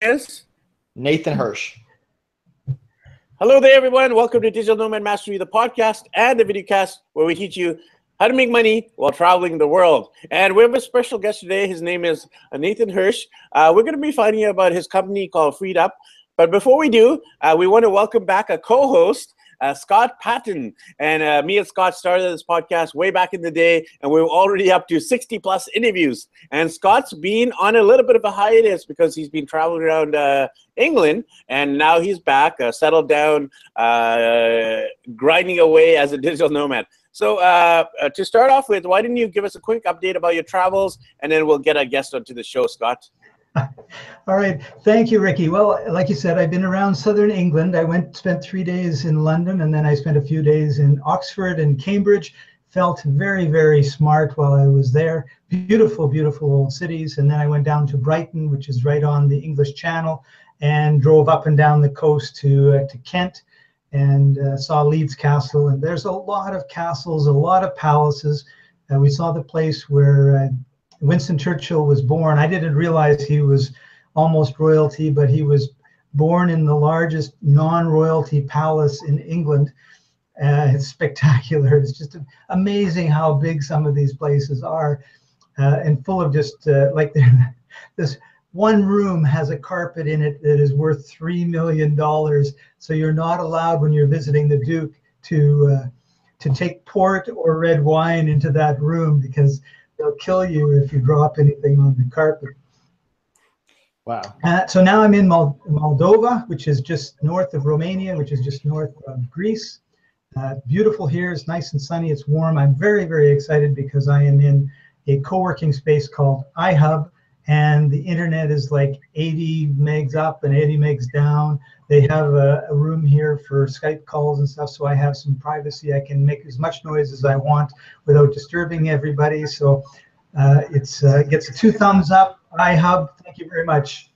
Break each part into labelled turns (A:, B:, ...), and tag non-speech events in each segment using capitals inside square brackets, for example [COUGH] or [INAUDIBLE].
A: is
B: Nathan Hirsch.
A: Hello there, everyone. Welcome to Digital Nomad Mastery, the podcast and the videocast where we teach you how to make money while traveling the world. And we have a special guest today. His name is Nathan Hirsch. Uh, we're going to be finding out about his company called FreeeUp. But before we do, uh, we want to welcome back a co-host uh, Scott Patton. And uh, me and Scott started this podcast way back in the day, and we are already up to 60 plus interviews. And Scott's been on a little bit of a hiatus because he's been traveling around uh, England, and now he's back, uh, settled down, uh, grinding away as a digital nomad. So, uh, to start off with, why didn't you give us a quick update about your travels, and then we'll get a guest onto the show, Scott? [LAUGHS]
C: All right. Thank you, Ricky. Well, like you said, I've been around southern England. I went spent three days in London and then I spent a few days in Oxford and Cambridge. Felt very, very smart while I was there. Beautiful, beautiful old cities. And then I went down to Brighton, which is right on the English Channel, and drove up and down the coast to uh, to Kent and uh, saw Leeds Castle. And there's a lot of castles, a lot of palaces. Uh, we saw the place where uh, Winston Churchill was born. I didn't realize he was almost royalty, but he was born in the largest non-royalty palace in England. Uh, it's [LAUGHS] spectacular. It's just amazing how big some of these places are, uh, and full of just uh, like [LAUGHS] this one room has a carpet in it that is worth three million dollars. So you're not allowed when you're visiting the Duke to uh, to take port or red wine into that room because they'll kill you if you drop anything on the carpet.
B: Wow.
C: Uh, so now I'm in Moldova, which is just north of Romania, which is just north of Greece. Uh, beautiful here. It's nice and sunny. It's warm. I'm very, very excited because I am in a co-working space called iHub, and the internet is like 80 megs up and 80 megs down. They have a, a, room here for Skype calls and stuff, so I have some privacy. I can make as much noise as I want without disturbing everybody. So uh, it's uh, gets two thumbs up. iHub, thank you very much.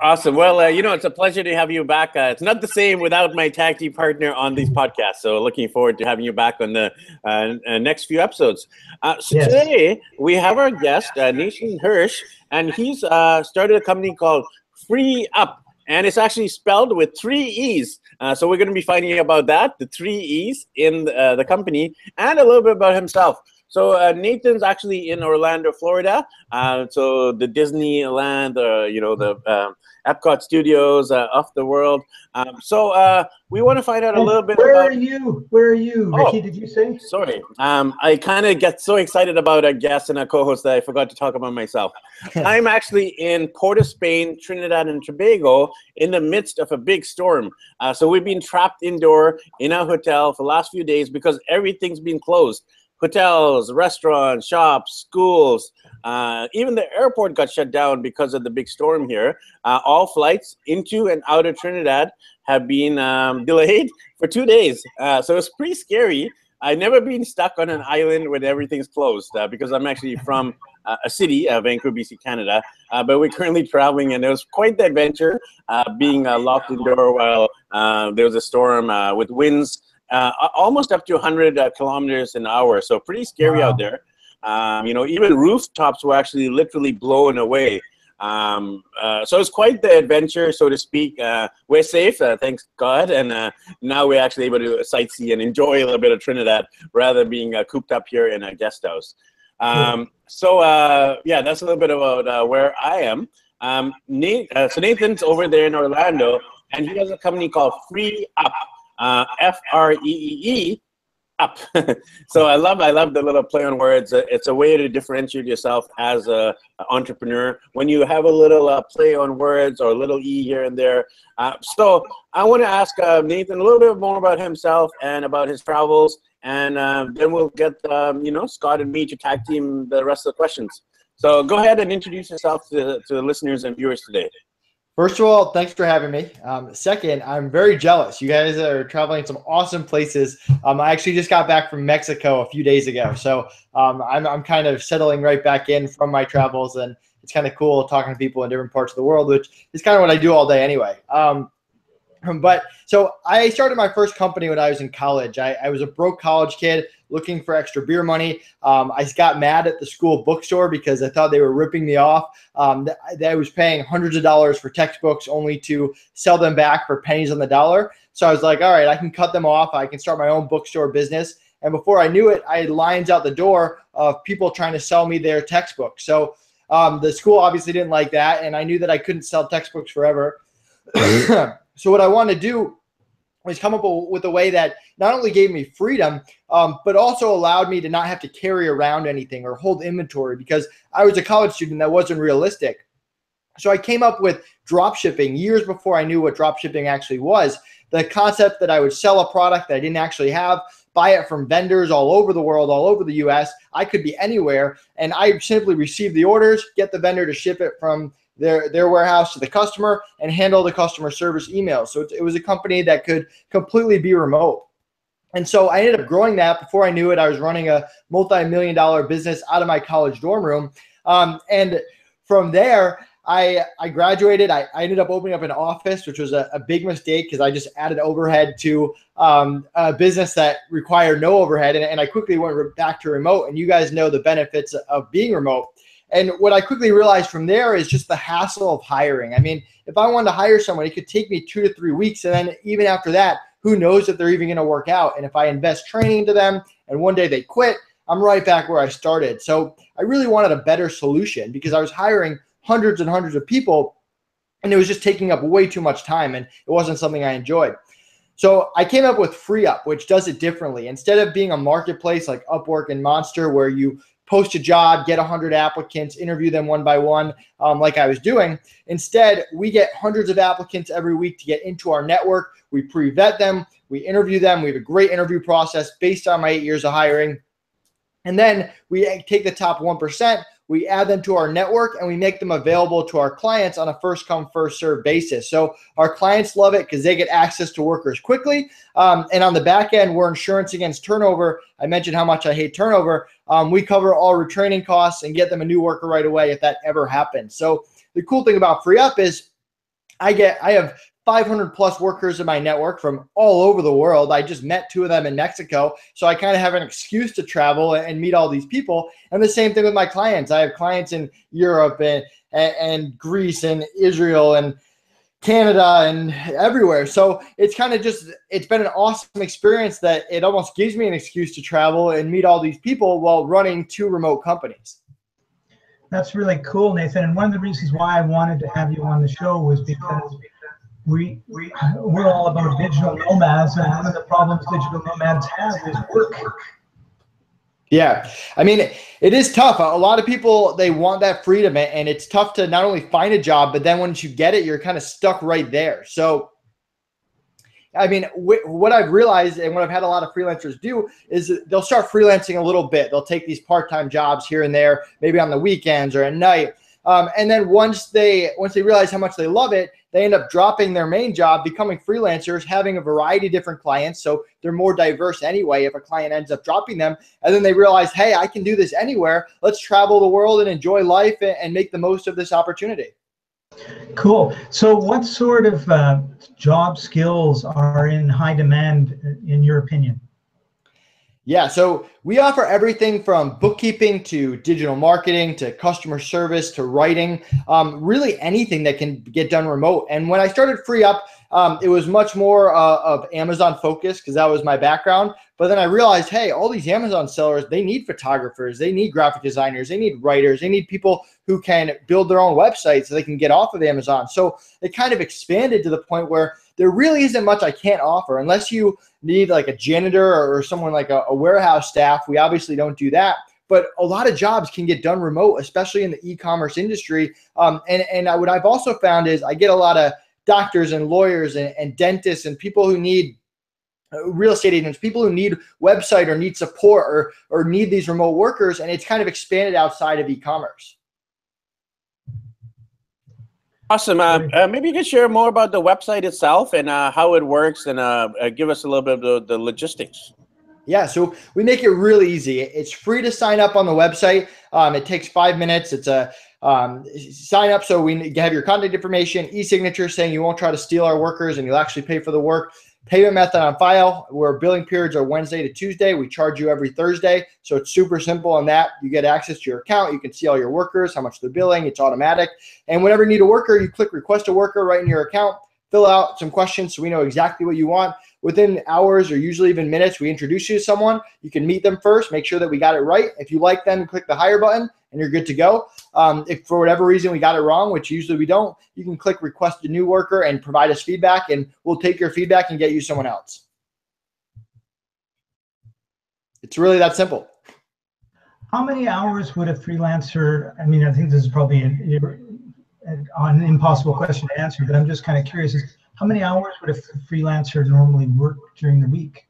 A: Awesome. Well, uh, you know, it's a pleasure to have you back. Uh, it's not the same without my tag team partner on these podcasts. So, looking forward to having you back on the uh, uh next few episodes. Uh, so, yes. today we have our guest, uh, Nathan Hirsch, and he's started a company called FreeeUp and it's actually spelled with three E's. Uh, so we're going to be finding out about that, the three E's in uh, the company, and a little bit about himself. So uh, Nathan's actually in Orlando, Florida. Uh, so the Disneyland, uh, you know, the um, Epcot Studios uh, of the world. Um, so uh, we want to find out a little bit.
C: Where
A: about...
C: are you? Where are you, Ricky? Oh, did you say?
A: Sorry, um, I kind of get so excited about a guest and a co-host that I forgot to talk about myself. [LAUGHS] I'm actually in Port of Spain, Trinidad and Tobago, in the midst of a big storm. Uh, so we've been trapped indoor in a hotel for the last few days because everything's been closed hotels, restaurants, shops, schools, uh, even the airport got shut down because of the big storm here. Uh, all flights into and out of Trinidad have been um, [LAUGHS] delayed for two days. Uh, so it's pretty scary. I've never been stuck on an island when everything's closed uh, because I'm actually from uh, a city, uh, Vancouver, BC, Canada. but we're currently traveling, and it was quite the adventure being locked indoor while there was a storm with winds uh, almost up to 100 uh, kilometers an hour. So pretty scary wow. out there. Um, you know, even rooftops were actually literally blown away. Um, uh, so it's quite the adventure, so to speak. Uh, we're safe, uh, thanks God, and uh, now we're actually able to sightsee and enjoy a little bit of Trinidad rather than being cooped up here in a guest house. Um, so yeah, that's a little bit about where I am. Um, Nate, so Nathan's over there in Orlando, and he has a company called Free Up uh, F R E E E up. [LAUGHS] so I love I love the little play on words. It's a way to differentiate yourself as a, entrepreneur when you have a little uh, play on words or a little e here and there. Uh, so I want to ask uh, Nathan a little bit more about himself and about his travels, and uh, then we'll get um, you know Scott and me to tag team the rest of the questions. So go ahead and introduce yourself to, to the listeners and viewers today.
B: First of all, thanks for having me. Um, second, I'm very jealous. You guys are traveling some awesome places. Um, I actually just got back from Mexico a few days ago, so um, I'm, I'm kind of settling right back in from my travels, and it's kind of cool talking to people in different parts of the world, which is kind of what I do all day anyway. [CLEARS THROAT] But so I started my first company when I was in college. I, I was a broke college kid looking for extra beer money. Um, I got mad at the school bookstore because I thought they were ripping me off. Um, th- I was paying hundreds of dollars for textbooks only to sell them back for pennies on the dollar. So I was like, all right, I can cut them off. I can start my own bookstore business. And before I knew it, I had lines out the door of people trying to sell me their textbooks. So um, the school obviously didn't like that, and I knew that I couldn't sell textbooks forever. [CLEARS THROAT] so what I wanted to do was come up with a way that not only gave me freedom, um, but also allowed me to not have to carry around anything or hold inventory because I was a college student that wasn't realistic. So I came up with drop shipping years before I knew what drop shipping actually was. The concept that I would sell a product that I didn't actually have, buy it from vendors all over the world, all over the US. I could be anywhere, and I simply receive the orders, get the vendor to ship it from their their warehouse to the customer and handle the customer service emails. So it, it was a company that could completely be remote. And so I ended up growing that. Before I knew it, I was running a multi-million dollar business out of my college dorm room. Um, and from there, I, I graduated. I, I ended up opening up an office, which was a, a big mistake because I just added overhead to um, a business that required no overhead. And, and I quickly went back to remote. And you guys know the benefits of being remote. And what I quickly realized from there is just the hassle of hiring. I mean, if I wanted to hire someone, it could take me two to three weeks. And then even after that, who knows if they're even going to work out. And if I invest training into them and one day they quit, I'm right back where I started. So I really wanted a better solution because I was hiring hundreds and hundreds of people and it was just taking up way too much time and it wasn't something I enjoyed. So I came up with FreeeUp, which does it differently. Instead of being a marketplace like Upwork and Monster, where you post a job, get 100 applicants, interview them one by one, um, like I was doing. Instead, we get hundreds of applicants every week to get into our network. We pre vet them, we interview them. We have a great interview process based on my eight years of hiring. And then we take the top 1%, we add them to our network and we make them available to our clients on a first come first serve basis. So our clients love it because they get access to workers quickly. Um, and on the back end we're insurance against turnover. I mentioned how much i hate turnover. Um, we cover all retraining costs and get them a new worker right away if that ever happens. So the cool thing about FreeeUp is I get I have 500 plus workers in my network from all over the world. I just met two of them in Mexico. So I kind of have an excuse to travel and meet all these people. And the same thing with my clients. I have clients in Europe and, and Greece and Israel and Canada and everywhere. So it's kind of just, it's been an awesome experience that it almost gives me an excuse to travel and meet all these people while running two remote companies.
C: That's really cool, Nathan. And one of the reasons why I wanted to have you on the show was because we, we we're all about digital nomads, and one of the problems digital nomads have is work.
B: Yeah, I mean, it, is tough. A lot of people they want that freedom, and it's tough to not only find a job, but then once you get it, you're kind of stuck right there. So, I mean, wh- what I've realized and what I've had a lot of freelancers do is they'll start freelancing a little bit. They'll take these part-time jobs here and there, maybe on the weekends or at night. Um, and then once they once they realize how much they love it, they end up dropping their main job, becoming freelancers, having a variety of different clients. So they're more diverse anyway if a client ends up dropping them. And then they realize, hey, I can do this anywhere. Let's travel the world and enjoy life and make the most of this opportunity.
C: Cool. So, what sort of uh, job skills are in high demand, in your opinion?
B: Yeah, so we offer everything from bookkeeping to digital marketing to customer service to writing, um, really anything that can get done remote. And when I started FreeeUp, um, it was much more uh, of Amazon focused because that was my background. But then I realized, hey, all these Amazon sellers, they need photographers, they need graphic designers, they need writers, they need people who can build their own websites so they can get off of Amazon. So it kind of expanded to the point where there really isn't much I can't offer unless you need like a janitor or someone like a, a warehouse staff. We obviously don't do that but a lot of jobs can get done remote, especially in the e-commerce industry. Um, and and I, what I've also found is I get a lot of doctors and lawyers and, and dentists and people who need real estate agents, people who need website or need support or or need these remote workers, and it's kind of expanded outside of e-commerce.
A: Awesome. Uh, uh, maybe you could share more about the website itself and uh, how it works and uh, uh, give us a little bit of the, the, logistics.
B: Yeah, so we make it really easy. It's free to sign up on the website. Um, it takes five minutes. It's a um, sign up so we have your contact information, e-signature saying you won't try to steal our workers and you'll actually pay for the work. Payment method on file, where billing periods are Wednesday to Tuesday. We charge you every Thursday. So it's super simple on that. You get access to your account. You can see all your workers, how much they're billing. It's automatic. And whenever you need a worker, you click request a worker right in your account, fill out some questions so we know exactly what you want within hours or usually even minutes, we introduce you to someone. You can meet them first, make sure that we got it right. If you like them, click the hire button and you're good to go. Um, if for whatever reason we got it wrong, which usually we don't, you can click request a new worker and provide us feedback, and we'll take your feedback and get you someone else. It's really that simple.
C: How many hours would a freelancer? I mean, I think this is probably an, an impossible question to answer, but I'm just kind of curious. Is how many hours would a freelancer normally work during the week?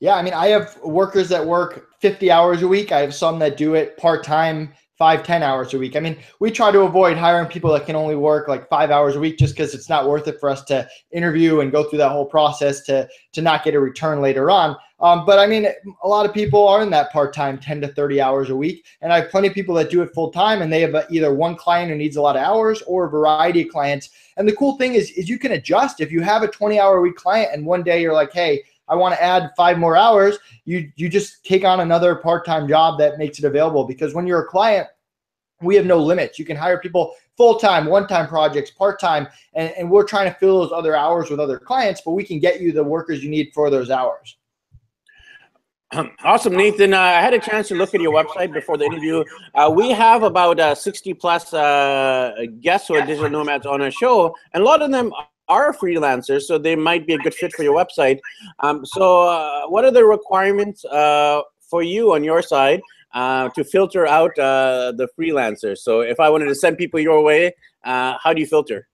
B: Yeah, I mean, I have workers that work 50 hours a week. I have some that do it part time, five, 10 hours a week. I mean, we try to avoid hiring people that can only work like five hours a week just because it's not worth it for us to interview and go through that whole process to, to not get a return later on. Um, but I mean, a lot of people are in that part time, 10 to 30 hours a week. And I have plenty of people that do it full time and they have either one client who needs a lot of hours or a variety of clients. And the cool thing is, is you can adjust. If you have a 20 hour a week client and one day you're like, hey, I want to add five more hours, you you just take on another part-time job that makes it available because when you're a client, we have no limits. You can hire people full-time, one-time projects, part-time, and, and we're trying to fill those other hours with other clients, but we can get you the workers you need for those hours. [CLEARS THROAT]
A: Awesome, Nathan. Uh, I had a chance to look at your website before the interview. Uh, we have about uh, 60 plus uh, guests who are digital nomads on our show, and a lot of them are freelancers, so they might be a good fit for your website. Um, so, uh, what are the requirements uh, for you on your side to filter out the freelancers? So, if I wanted to send people your way, how do you filter?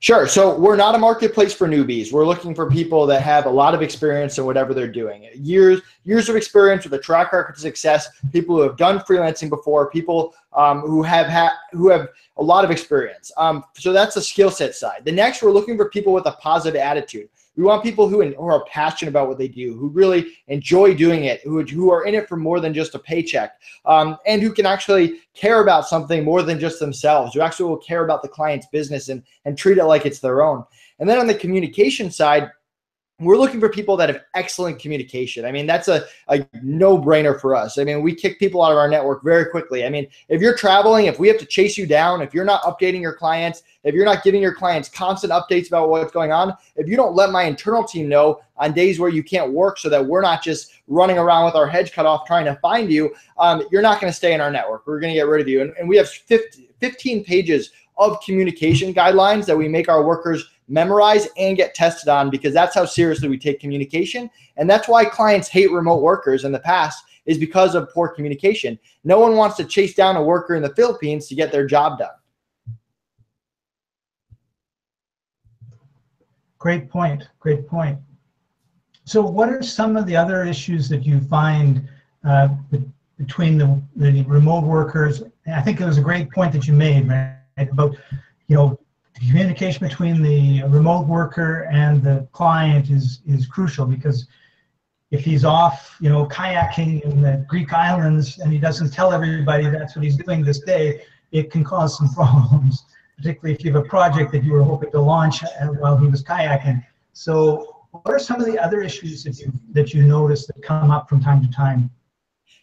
B: Sure. So we're not a marketplace for newbies. We're looking for people that have a lot of experience in whatever they're doing. Years, years of experience with a track record of success. People who have done freelancing before. People um, who have had who have a lot of experience. Um, so that's the skill set side. The next, we're looking for people with a positive attitude. We want people who, who are passionate about what they do, who really enjoy doing it, who, who are in it for more than just a paycheck, um, and who can actually care about something more than just themselves, who actually will care about the client's business and, and treat it like it's their own. And then on the communication side, we're looking for people that have excellent communication. I mean, that's a, a no brainer for us. I mean, we kick people out of our network very quickly. I mean, if you're traveling, if we have to chase you down, if you're not updating your clients, if you're not giving your clients constant updates about what's going on, if you don't let my internal team know on days where you can't work so that we're not just running around with our heads cut off trying to find you, um, you're not going to stay in our network. We're going to get rid of you. And, and we have 50, 15 pages of communication guidelines that we make our workers memorize and get tested on because that's how seriously we take communication. And that's why clients hate remote workers in the past is because of poor communication. No one wants to chase down a worker in the Philippines to get their job done.
C: Great point. Great point. So, what are some of the other issues that you find uh, between the, the remote workers? I think it was a great point that you made, right? About you know the communication between the remote worker and the client is is crucial because if he's off, you know, kayaking in the Greek islands and he doesn't tell everybody that's what he's doing this day, it can cause some [LAUGHS] problems, particularly if you have a project that you were hoping to launch while he was kayaking. So, what are some of the other issues that you that you notice that come up from time to time?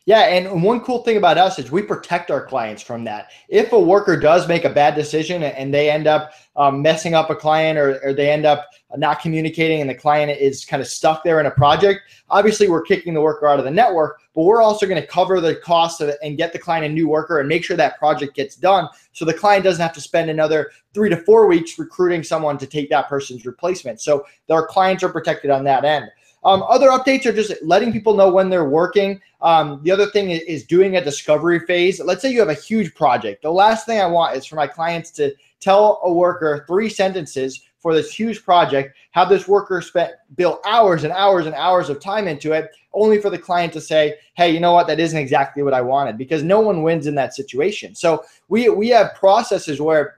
B: Yeah, and one cool thing about us is we protect our clients from that. If a worker does make a bad decision and they end up um, messing up a client or, or they end up not communicating and the client is kind of stuck there in a project, obviously we're kicking the worker out of the network, but we're also going to cover the cost of it and get the client a new worker and make sure that project gets done so the client doesn't have to spend another three to four weeks recruiting someone to take that person's replacement. So our clients are protected on that end. Um, other updates are just letting people know when they're working. Um, the other thing is doing a discovery phase. Let's say you have a huge project. The last thing I want is for my clients to tell a worker three sentences for this huge project, have this worker spent built hours and hours and hours of time into it, only for the client to say, "Hey, you know what? That isn't exactly what I wanted," because no one wins in that situation. So we we have processes where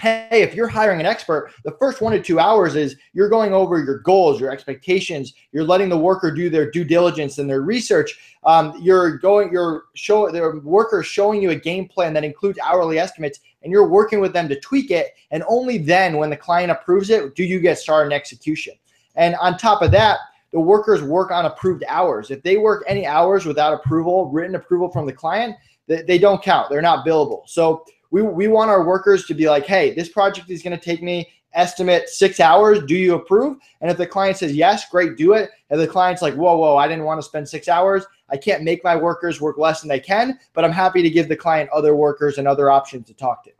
B: hey, if you're hiring an expert, the first one to two hours is you're going over your goals, your expectations. You're letting the worker do their due diligence and their research. Um, you're going, you're showing the worker showing you a game plan that includes hourly estimates, and you're working with them to tweak it. And only then, when the client approves it, do you get started in execution. And on top of that, the workers work on approved hours. If they work any hours without approval, written approval from the client, they, they don't count. They're not billable. So we, we want our workers to be like, hey, this project is going to take me estimate six hours. Do you approve? And if the client says yes, great, do it. If the client's like, whoa, whoa, I didn't want to spend six hours, I can't make my workers work less than they can, but I'm happy to give the client other workers and other options to talk to.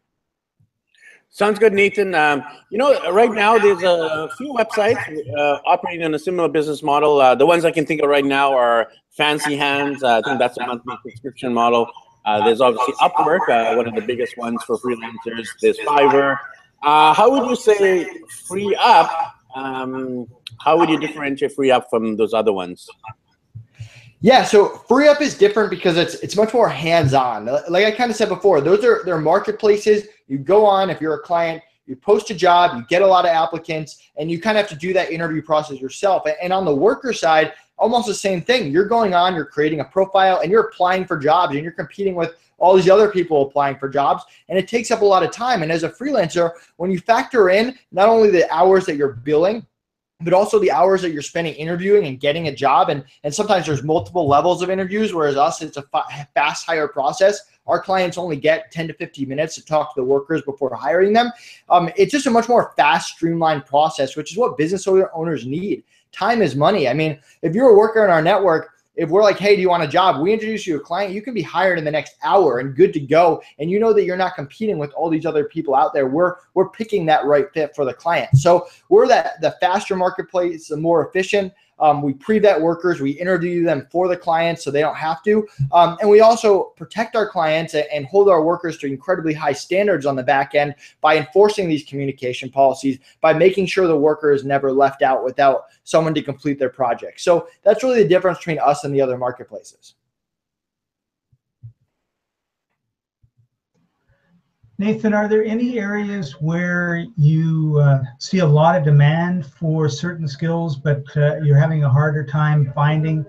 A: Sounds good, Nathan. Um, you know, right now there's a few websites uh, operating on a similar business model. Uh, the ones I can think of right now are Fancy Hands. Uh, I think that's a monthly subscription model. Uh, there's obviously Upwork, uh, one of the biggest ones for freelancers. There's Fiverr. Uh, how would you say FreeeUp? Um, how would you differentiate FreeeUp from those other ones?
B: Yeah, so FreeeUp is different because it's it's much more hands-on. Like I kind of said before, those are they're marketplaces. You go on if you're a client, you post a job, you get a lot of applicants, and you kind of have to do that interview process yourself. And on the worker side, almost the same thing. You're going on, you're creating a profile, and you're applying for jobs, and you're competing with all these other people applying for jobs, and it takes up a lot of time. And as a freelancer, when you factor in not only the hours that you're billing, but also the hours that you're spending interviewing and getting a job, and and sometimes there's multiple levels of interviews, whereas us it's a fast hire process. Our clients only get 10 to 15 minutes to talk to the workers before hiring them. Um, it's just a much more fast, streamlined process, which is what business owners need time is money. I mean, if you're a worker in our network, if we're like, hey, do you want a job? We introduce you to a client, you can be hired in the next hour and good to go. And you know that you're not competing with all these other people out there. We're we're picking that right fit for the client. So we're that the faster marketplace, the more efficient. Um, we pre-vet workers. We interview them for the clients so they don't have to. Um, and we also protect our clients and hold our workers to incredibly high standards on the back end by enforcing these communication policies, by making sure the worker is never left out without someone to complete their project. So that's really the difference between us and the other marketplaces.
C: Nathan, are there any areas where you uh, see a lot of demand for certain skills, but uh, you're having a harder time finding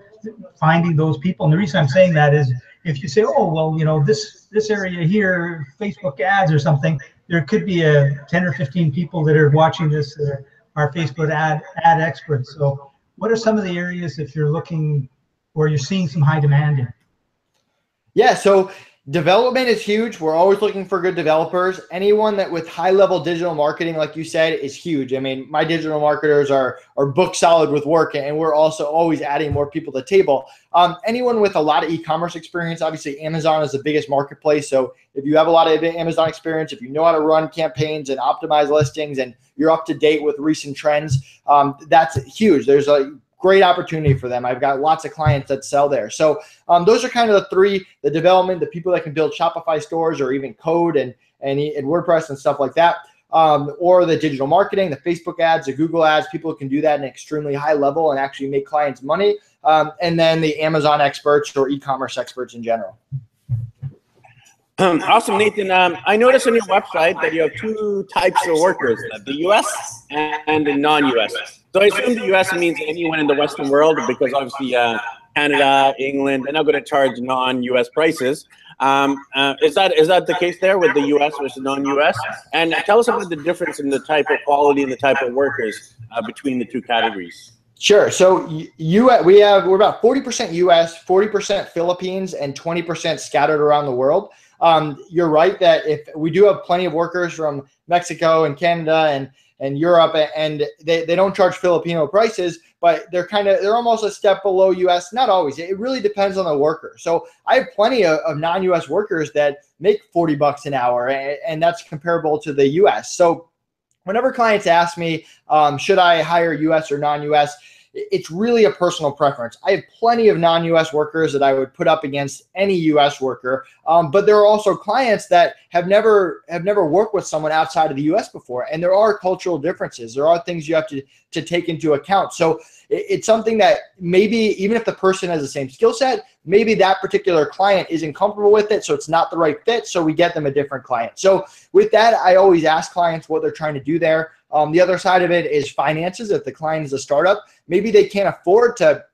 C: finding those people? And the reason I'm saying that is, if you say, "Oh, well, you know, this this area here, Facebook ads or something," there could be a 10 or 15 people that are watching this that are Facebook ad ad experts. So, what are some of the areas if you're looking or you're seeing some high demand in?
B: Yeah, so Development is huge. We're always looking for good developers. Anyone that with high level digital marketing, like you said, is huge. I mean, my digital marketers are are book solid with work, and we're also always adding more people to the table. Um, anyone with a lot of e-commerce experience, obviously Amazon is the biggest marketplace. So if you have a lot of Amazon experience, if you know how to run campaigns and optimize listings, and you're up to date with recent trends, um, that's huge. There's a great opportunity for them. I've got lots of clients that sell there. So um, those are kind of the three: the development, the people that can build Shopify stores or even code and and, and WordPress and stuff like that. Um, or the digital marketing, the Facebook ads, the Google ads. People can do that in an extremely high level and actually make clients money. Um, and then the Amazon experts or e-commerce experts in general. [CLEARS THROAT]
A: Awesome, Nathan. Um, I noticed on your website that you have two types of workers: the U.S. and the non-U.S. So I assume the U.S. means anyone in the Western world because obviously uh, Canada, England, they're not going to charge non-U.S. prices. Um, uh, is that is that the case there with the U.S. versus non-U.S.? And tell us about the difference in the type of quality and the type of workers uh, between the two categories.
B: Sure. So you we have we're about forty percent U.S., forty percent Philippines, and twenty percent scattered around the world. Um, you're right that if we do have plenty of workers from Mexico and Canada and and Europe, and they, they don't charge Filipino prices, but they're kind of they're almost a step below US. Not always. It really depends on the worker. So I have plenty of, of non-US workers that make 40 bucks an hour, and, and that's comparable to the US. So whenever clients ask me, um, should I hire US or non-US? It's really a personal preference. I have plenty of non-U.S. workers that I would put up against any U.S. worker, um, but there are also clients that have never have never worked with someone outside of the U.S. before, and there are cultural differences. There are things you have to to take into account. So it's something that maybe even if the person has the same skill set, maybe that particular client isn't comfortable with it, so it's not the right fit. So we get them a different client. So with that, I always ask clients what they're trying to do there. Um, the other side of it is finances. If the client is a startup, maybe they can't afford to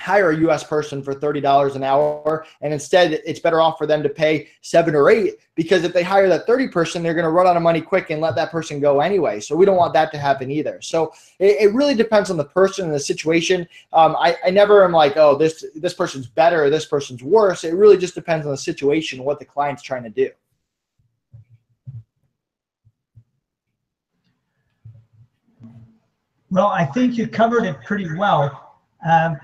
B: hire a US person for $30 an hour and instead it's better off for them to pay 7 or 8 because if they hire that 30 person they're going to run out of money quick and let that person go anyway. So we don't want that to happen either. So it, it really depends on the person and the situation. Um, I, I never am like oh this this person's better or this person's worse. It really just depends on the situation what the client's trying to do.
C: Well, I think you covered it pretty well. Um,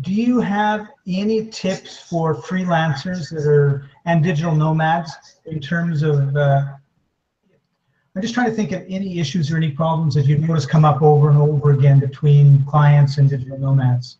C: do you have any tips for freelancers that are and digital nomads in terms of? Uh, I'm just trying to think of any issues or any problems that you've noticed come up over and over again between clients and digital nomads.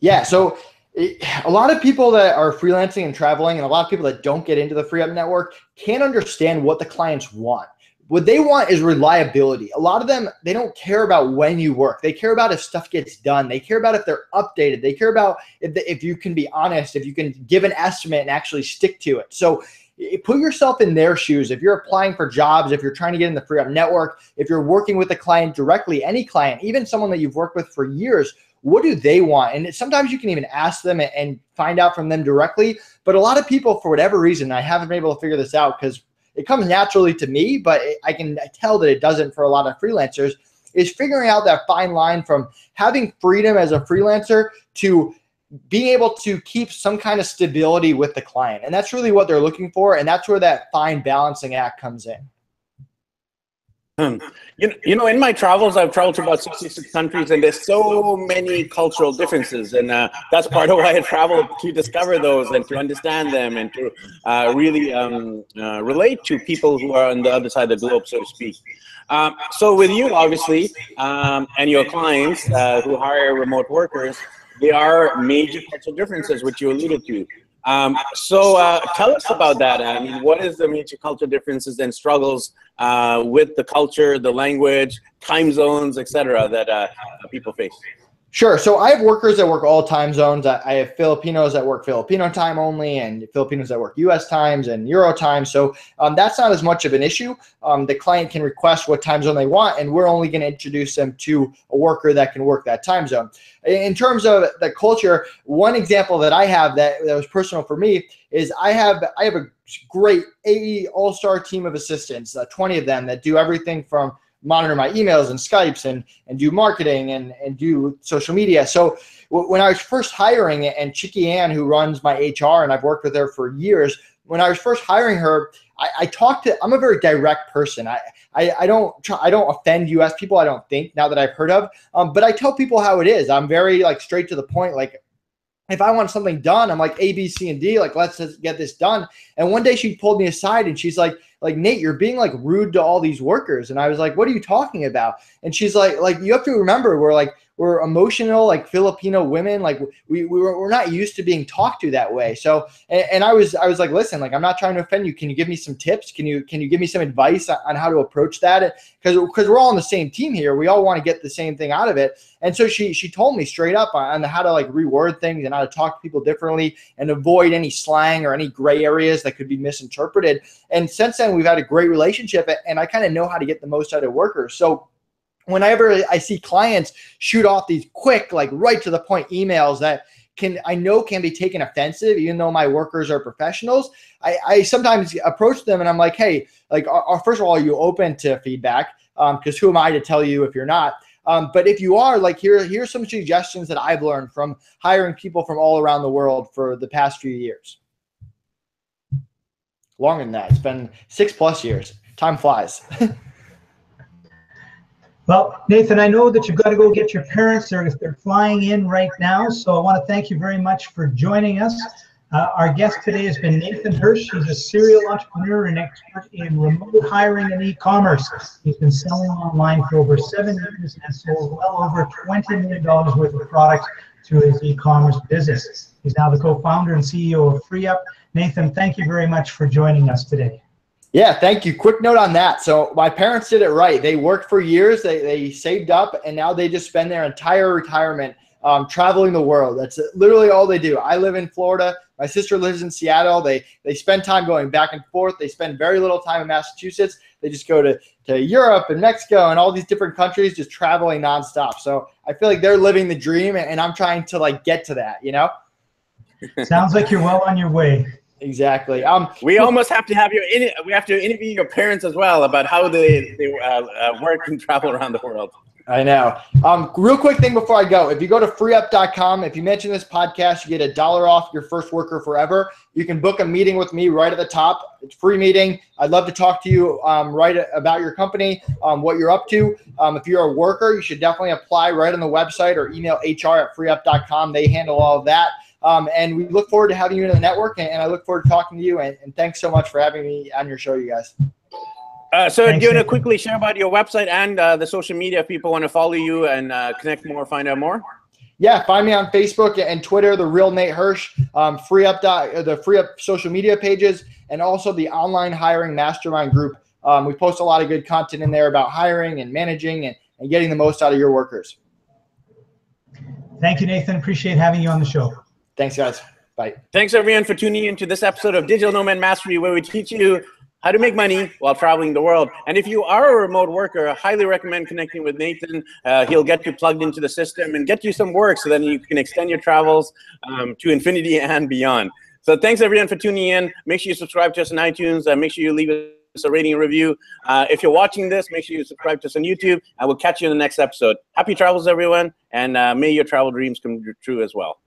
B: Yeah, so a lot of people that are freelancing and traveling, and a lot of people that don't get into the FreeeUp network can't understand what the clients want what they want is reliability. A lot of them, they don't care about when you work. They care about if stuff gets done. They care about if they're updated. They care about if, the, if you can be honest, if you can give an estimate and actually stick to it. So eh, put yourself in their shoes. If you're applying for jobs, if you're trying to get in the FreeeUp network, if you're working with a client directly, any client, even someone that you've worked with for years, what do they want? And sometimes you can even ask them and find out from them directly. But a lot of people, for whatever reason, I haven't been able to figure this out because it comes naturally to me, but I can tell that it doesn't for a lot of freelancers, is figuring out that fine line from having freedom as a freelancer to being able to keep some kind of stability with the client. And that's really what they're looking for. And that's where that fine balancing act comes in.
A: Um, you, know, you know, in my travels, I've traveled to about 66 countries, and there's so many cultural differences, and uh, that's part of why I travel to discover those and to understand them and to uh, really um, uh, relate to people who are on the other side of the globe, so to speak. Um, so with you, obviously, um, and your clients uh, who hire remote workers, there are major cultural differences, which you alluded to. Um, so uh, tell us about that. I mean, what is the major cultural differences and struggles uh, with the culture, the language, time zones, etc., that uh, people face?
B: Sure. So I have workers that work all time zones. I have Filipinos that work Filipino time only, and Filipinos that work U.S. times and Euro time. So um, that's not as much of an issue. Um, the client can request what time zone they want, and we're only going to introduce them to a worker that can work that time zone. In terms of the culture, one example that I have that, that was personal for me is I have I have a great AE All Star team of assistants, uh, 20 of them that do everything from monitor my emails and Skypes and and do marketing and and do social media. So when I was first hiring and Chicky Ann, who runs my HR, and I've worked with her for years, when I was first hiring her, I, I talked to. I'm a very direct person. I I, I don't try, I don't offend U.S. people. I don't think now that I've heard of. Um, but I tell people how it is. I'm very like straight to the point. Like if I want something done, I'm like A, B, C, and D. Like let's get this done. And one day she pulled me aside and she's like like Nate, you're being like rude to all these workers. And I was like, what are you talking about? And she's like, like you have to remember, we're like we're emotional like filipino women like we, we were, we're not used to being talked to that way. So and, and, i was i was like listen like i'm not trying to offend you. Can you give me some tips? Can you can you give me some advice on how to approach that? Because because we're all on the same team here. We all want to get the same thing out of it. And so she she told me straight up on how to like reword things and how to talk to people differently and avoid any slang or any gray areas that could be misinterpreted. And since then we've had a great relationship and i kind of know how to get the most out of workers. So whenever I see clients shoot off these quick, like right to the point emails that can I know can be taken offensive, even though my workers are professionals. I, I sometimes approach them and I'm like, hey, like, are, are, first of all, are you open to feedback? Because um, who am I to tell you if you're not? Um, but if you are, like, here, here's some suggestions that I've learned from hiring people from all around the world for the past few years. Longer than that, it's been six plus years. Time flies. [LAUGHS]
C: Well, Nathan, I know that you've got to go get your parents. They're, they're flying in right now. So I want to thank you very much for joining us. Uh, our guest today has been Nathan Hirsch. He's a serial entrepreneur and expert in remote hiring and e-commerce. He's been selling online for over seven years and sold well over $20 million worth of products through his e-commerce business. He's now the co-founder and CEO of FreeeUp. Nathan, thank you very much for joining us today.
B: Yeah, thank you. Quick note on that. So my parents did it right. They worked for years. They, they saved up, and now they just spend their entire retirement um, traveling the world. That's literally all they do. I live in Florida. My sister lives in Seattle. They they spend time going back and forth. They spend very little time in Massachusetts. They just go to, to Europe and Mexico and all these different countries, just traveling nonstop. So I feel like they're living the dream, and, I'm trying to like get to that. You know.
C: Sounds like you're well on your way.
B: Exactly. Um,
A: we almost have to have you in. We have to interview your parents as well about how they they uh, uh, work and travel around the world.
B: I know. Um, real quick thing before I go. If you go to freeeup.com, if you mention this podcast, you get a dollar off your first worker forever. You can book a meeting with me right at the top. It's free meeting. I'd love to talk to you um, right about your company, um, what you're up to. Um, if you're a worker, you should definitely apply right on the website or email hr at freeeup.com. They handle all of that. Um, and we look forward to having you in the network, and, and I look forward to talking to you. And, and thanks so much for having me on your show, you guys.
A: Uh, so, Thanks, do you want to quickly share about your website and uh, the social media if people want to follow you and uh, connect more, find out more?
B: Yeah, find me on Facebook and Twitter, the real Nate Hirsch, um, FreeeUp uh, the FreeeUp social media pages, and also the online hiring mastermind group. Um, we post a lot of good content in there about hiring and managing and, and getting the most out of your workers.
C: Thank you, Nathan. Appreciate having you on the show.
B: Thanks, guys. Bye.
A: Thanks, everyone, for tuning in to this episode of Digital Nomad Mastery, where we teach you how to make money while traveling the world. And if you are a remote worker, I highly recommend connecting with Nathan. Uh, he'll get you plugged into the system and get you some work so then you can extend your travels um, to infinity and beyond. So thanks everyone for tuning in. Make sure you subscribe to us on iTunes. Uh, make sure you leave us a rating and review. Uh, if you're watching this, make sure you subscribe to us on YouTube, and we'll catch you in the next episode. Happy travels, everyone, and uh, may your travel dreams come true as well.